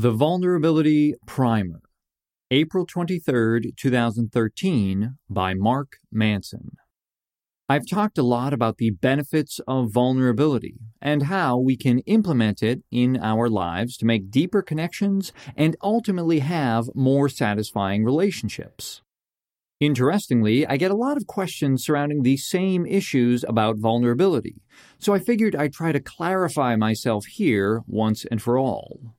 The Vulnerability Primer, April 23, 2013, by Mark Manson. I've talked a lot about the benefits of vulnerability and how we can implement it in our lives to make deeper connections and ultimately have more satisfying relationships. Interestingly, I get a lot of questions surrounding the same issues about vulnerability, so I figured I'd try to clarify myself here once and for all.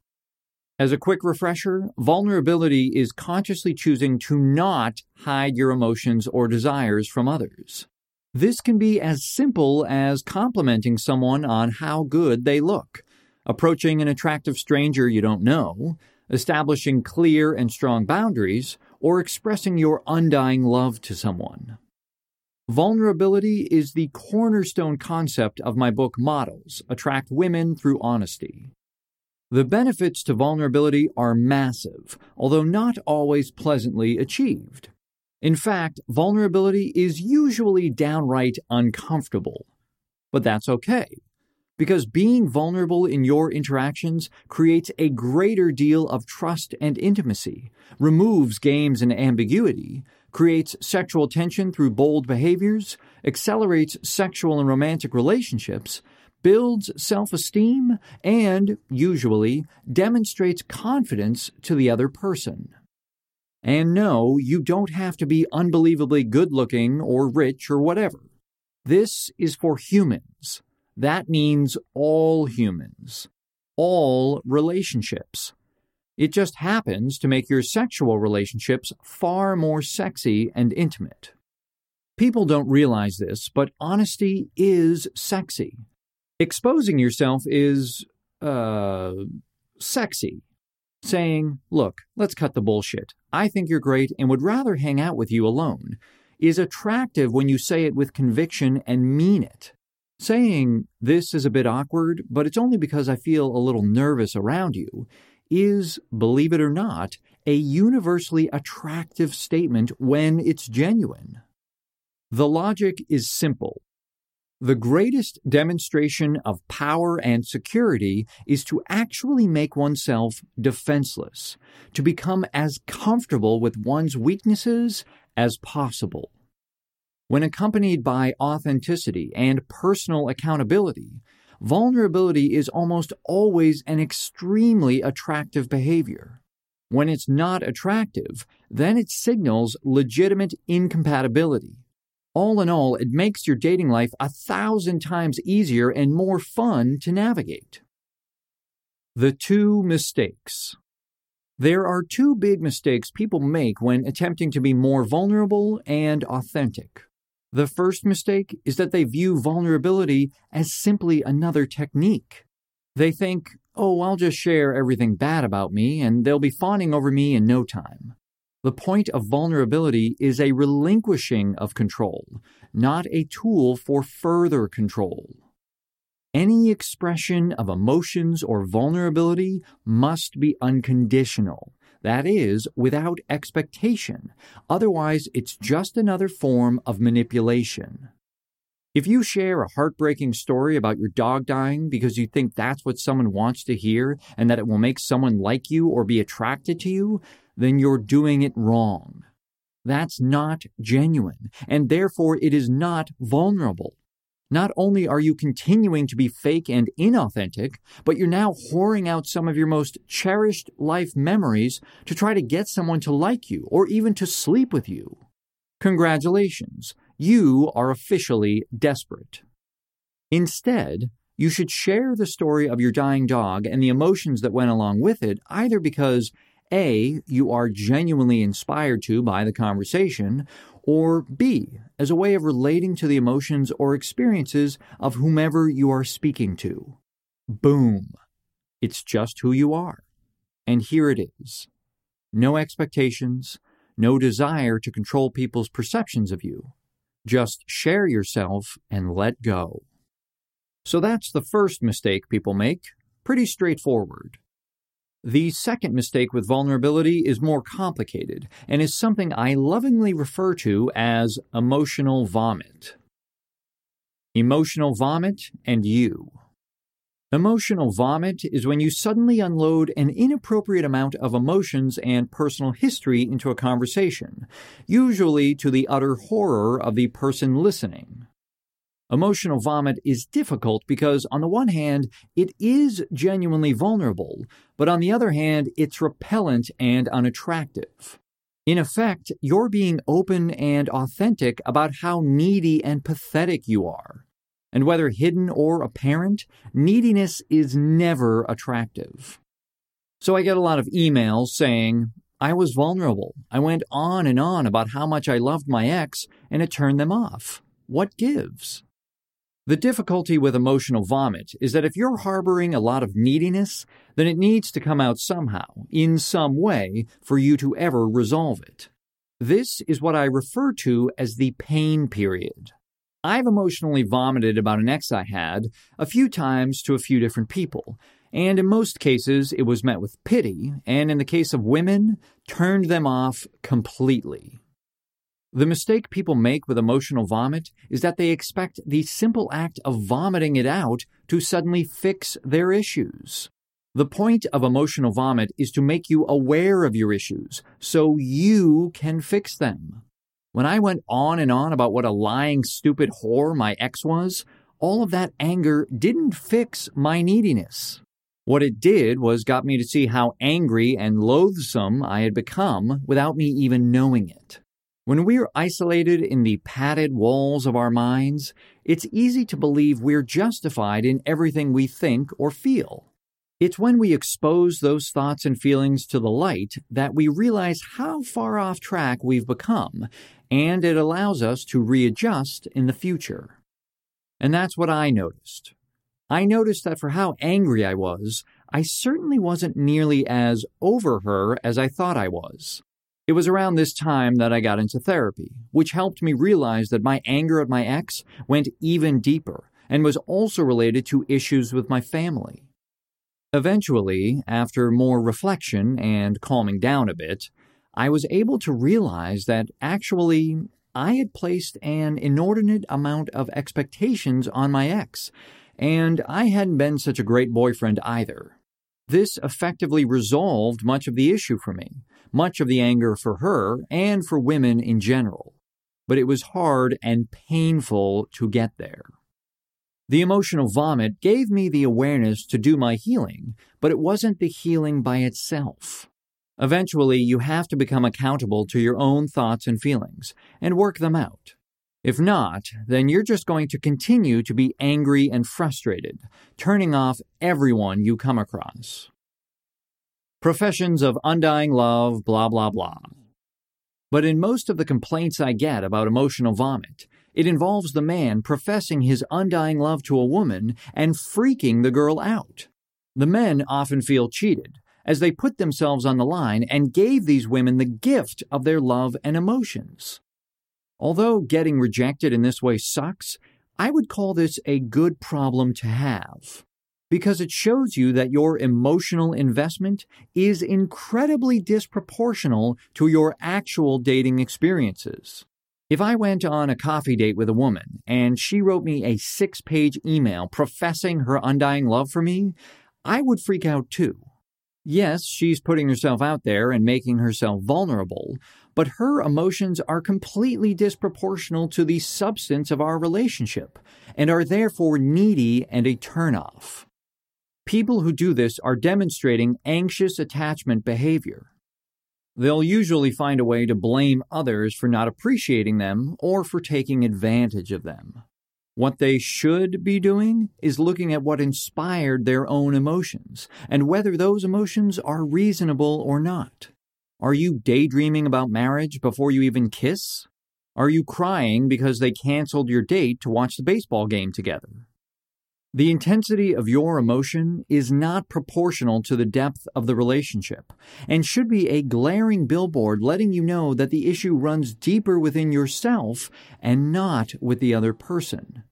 As a quick refresher, vulnerability is consciously choosing to not hide your emotions or desires from others. This can be as simple as complimenting someone on how good they look, approaching an attractive stranger you don't know, establishing clear and strong boundaries, or expressing your undying love to someone. Vulnerability is the cornerstone concept of my book Models Attract Women Through Honesty. The benefits to vulnerability are massive, although not always pleasantly achieved. In fact, vulnerability is usually downright uncomfortable. But that's okay, because being vulnerable in your interactions creates a greater deal of trust and intimacy, removes games and ambiguity, creates sexual tension through bold behaviors, accelerates sexual and romantic relationships, builds self esteem, and, usually, demonstrates confidence to the other person. And no, you don't have to be unbelievably good looking or rich or whatever. This is for humans. That means all humans, all relationships. It just happens to make your sexual relationships far more sexy and intimate. People don't realize this, but honesty is sexy. Exposing yourself is, uh, sexy. Saying, look, let's cut the bullshit. I think you're great and would rather hang out with you alone is attractive when you say it with conviction and mean it. Saying, this is a bit awkward, but it's only because I feel a little nervous around you, is, believe it or not, a universally attractive statement when it's genuine. The logic is simple the greatest demonstration of power and security is to actually make oneself defenseless, to become as comfortable with one's weaknesses as possible. When accompanied by authenticity and personal accountability, vulnerability is almost always an extremely attractive behavior. When it's not attractive, then it signals legitimate incompatibility all in all, it makes your dating life a thousand times easier and more fun to navigate. The two mistakes. There are two big mistakes people make when attempting to be more vulnerable and authentic. The first mistake is that they view vulnerability as simply another technique. They think, oh, I'll just share everything bad about me and they'll be fawning over me in no time. The point of vulnerability is a relinquishing of control, not a tool for further control. Any expression of emotions or vulnerability must be unconditional, that is, without expectation. Otherwise, it's just another form of manipulation. If you share a heartbreaking story about your dog dying because you think that's what someone wants to hear and that it will make someone like you or be attracted to you, then you're doing it wrong. That's not genuine, and therefore it is not vulnerable. Not only are you continuing to be fake and inauthentic, but you're now whoring out some of your most cherished life memories to try to get someone to like you or even to sleep with you. Congratulations, you are officially desperate. Instead, you should share the story of your dying dog and the emotions that went along with it, either because a, you are genuinely inspired to by the conversation, or B, as a way of relating to the emotions or experiences of whomever you are speaking to. Boom. It's just who you are. And here it is. No expectations, no desire to control people's perceptions of you. Just share yourself and let go. So that's the first mistake people make. Pretty straightforward. The second mistake with vulnerability is more complicated and is something I lovingly refer to as emotional vomit. Emotional vomit and you. Emotional vomit is when you suddenly unload an inappropriate amount of emotions and personal history into a conversation, usually to the utter horror of the person listening. Emotional vomit is difficult because, on the one hand, it is genuinely vulnerable, but on the other hand, it's repellent and unattractive. In effect, you're being open and authentic about how needy and pathetic you are. And whether hidden or apparent, neediness is never attractive. So I get a lot of emails saying, I was vulnerable. I went on and on about how much I loved my ex, and it turned them off. What gives? The difficulty with emotional vomit is that if you're harboring a lot of neediness, then it needs to come out somehow, in some way, for you to ever resolve it. This is what I refer to as the pain period. I've emotionally vomited about an ex I had a few times to a few different people, and in most cases it was met with pity, and in the case of women, turned them off completely. The mistake people make with emotional vomit is that they expect the simple act of vomiting it out to suddenly fix their issues. The point of emotional vomit is to make you aware of your issues so you can fix them. When I went on and on about what a lying, stupid whore my ex was, all of that anger didn't fix my neediness. What it did was got me to see how angry and loathsome I had become without me even knowing it. When we're isolated in the padded walls of our minds, it's easy to believe we're justified in everything we think or feel. It's when we expose those thoughts and feelings to the light that we realize how far off track we've become, and it allows us to readjust in the future. And that's what I noticed. I noticed that for how angry I was, I certainly wasn't nearly as over her as I thought I was. It was around this time that I got into therapy, which helped me realize that my anger at my ex went even deeper and was also related to issues with my family. Eventually, after more reflection and calming down a bit, I was able to realize that actually I had placed an inordinate amount of expectations on my ex, and I hadn't been such a great boyfriend either. This effectively resolved much of the issue for me, much of the anger for her and for women in general. But it was hard and painful to get there. The emotional vomit gave me the awareness to do my healing, but it wasn't the healing by itself. Eventually, you have to become accountable to your own thoughts and feelings and work them out. If not, then you're just going to continue to be angry and frustrated, turning off everyone you come across. Professions of undying love, blah, blah, blah. But in most of the complaints I get about emotional vomit, it involves the man professing his undying love to a woman and freaking the girl out. The men often feel cheated, as they put themselves on the line and gave these women the gift of their love and emotions. Although getting rejected in this way sucks, I would call this a good problem to have. Because it shows you that your emotional investment is incredibly disproportional to your actual dating experiences. If I went on a coffee date with a woman and she wrote me a six page email professing her undying love for me, I would freak out too. Yes, she's putting herself out there and making herself vulnerable, but her emotions are completely disproportional to the substance of our relationship and are therefore needy and a turnoff. People who do this are demonstrating anxious attachment behavior. They'll usually find a way to blame others for not appreciating them or for taking advantage of them. What they should be doing is looking at what inspired their own emotions and whether those emotions are reasonable or not. Are you daydreaming about marriage before you even kiss? Are you crying because they canceled your date to watch the baseball game together? The intensity of your emotion is not proportional to the depth of the relationship and should be a glaring billboard letting you know that the issue runs deeper within yourself and not with the other person.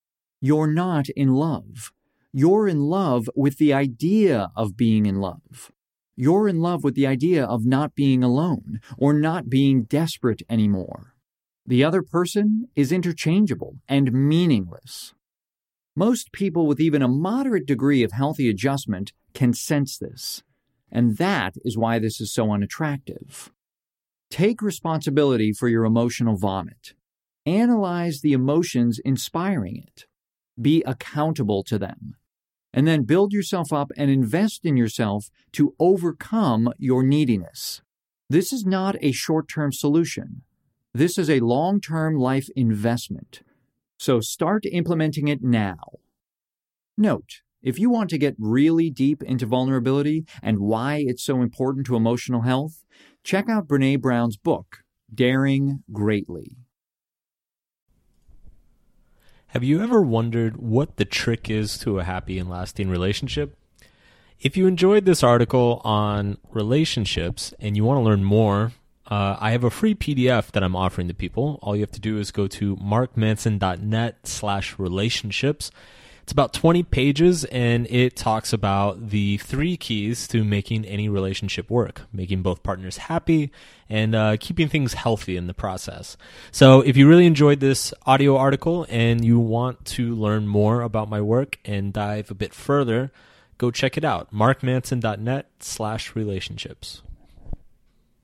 You're not in love. You're in love with the idea of being in love. You're in love with the idea of not being alone or not being desperate anymore. The other person is interchangeable and meaningless. Most people with even a moderate degree of healthy adjustment can sense this, and that is why this is so unattractive. Take responsibility for your emotional vomit. Analyze the emotions inspiring it. Be accountable to them. And then build yourself up and invest in yourself to overcome your neediness. This is not a short term solution. This is a long term life investment. So start implementing it now. Note, if you want to get really deep into vulnerability and why it's so important to emotional health, check out Brene Brown's book, Daring Greatly. Have you ever wondered what the trick is to a happy and lasting relationship? If you enjoyed this article on relationships and you want to learn more, uh, I have a free PDF that I'm offering to people. All you have to do is go to markmanson.net slash relationships. It's about 20 pages and it talks about the three keys to making any relationship work, making both partners happy and uh, keeping things healthy in the process. So if you really enjoyed this audio article and you want to learn more about my work and dive a bit further, go check it out. markmanson.net slash relationships.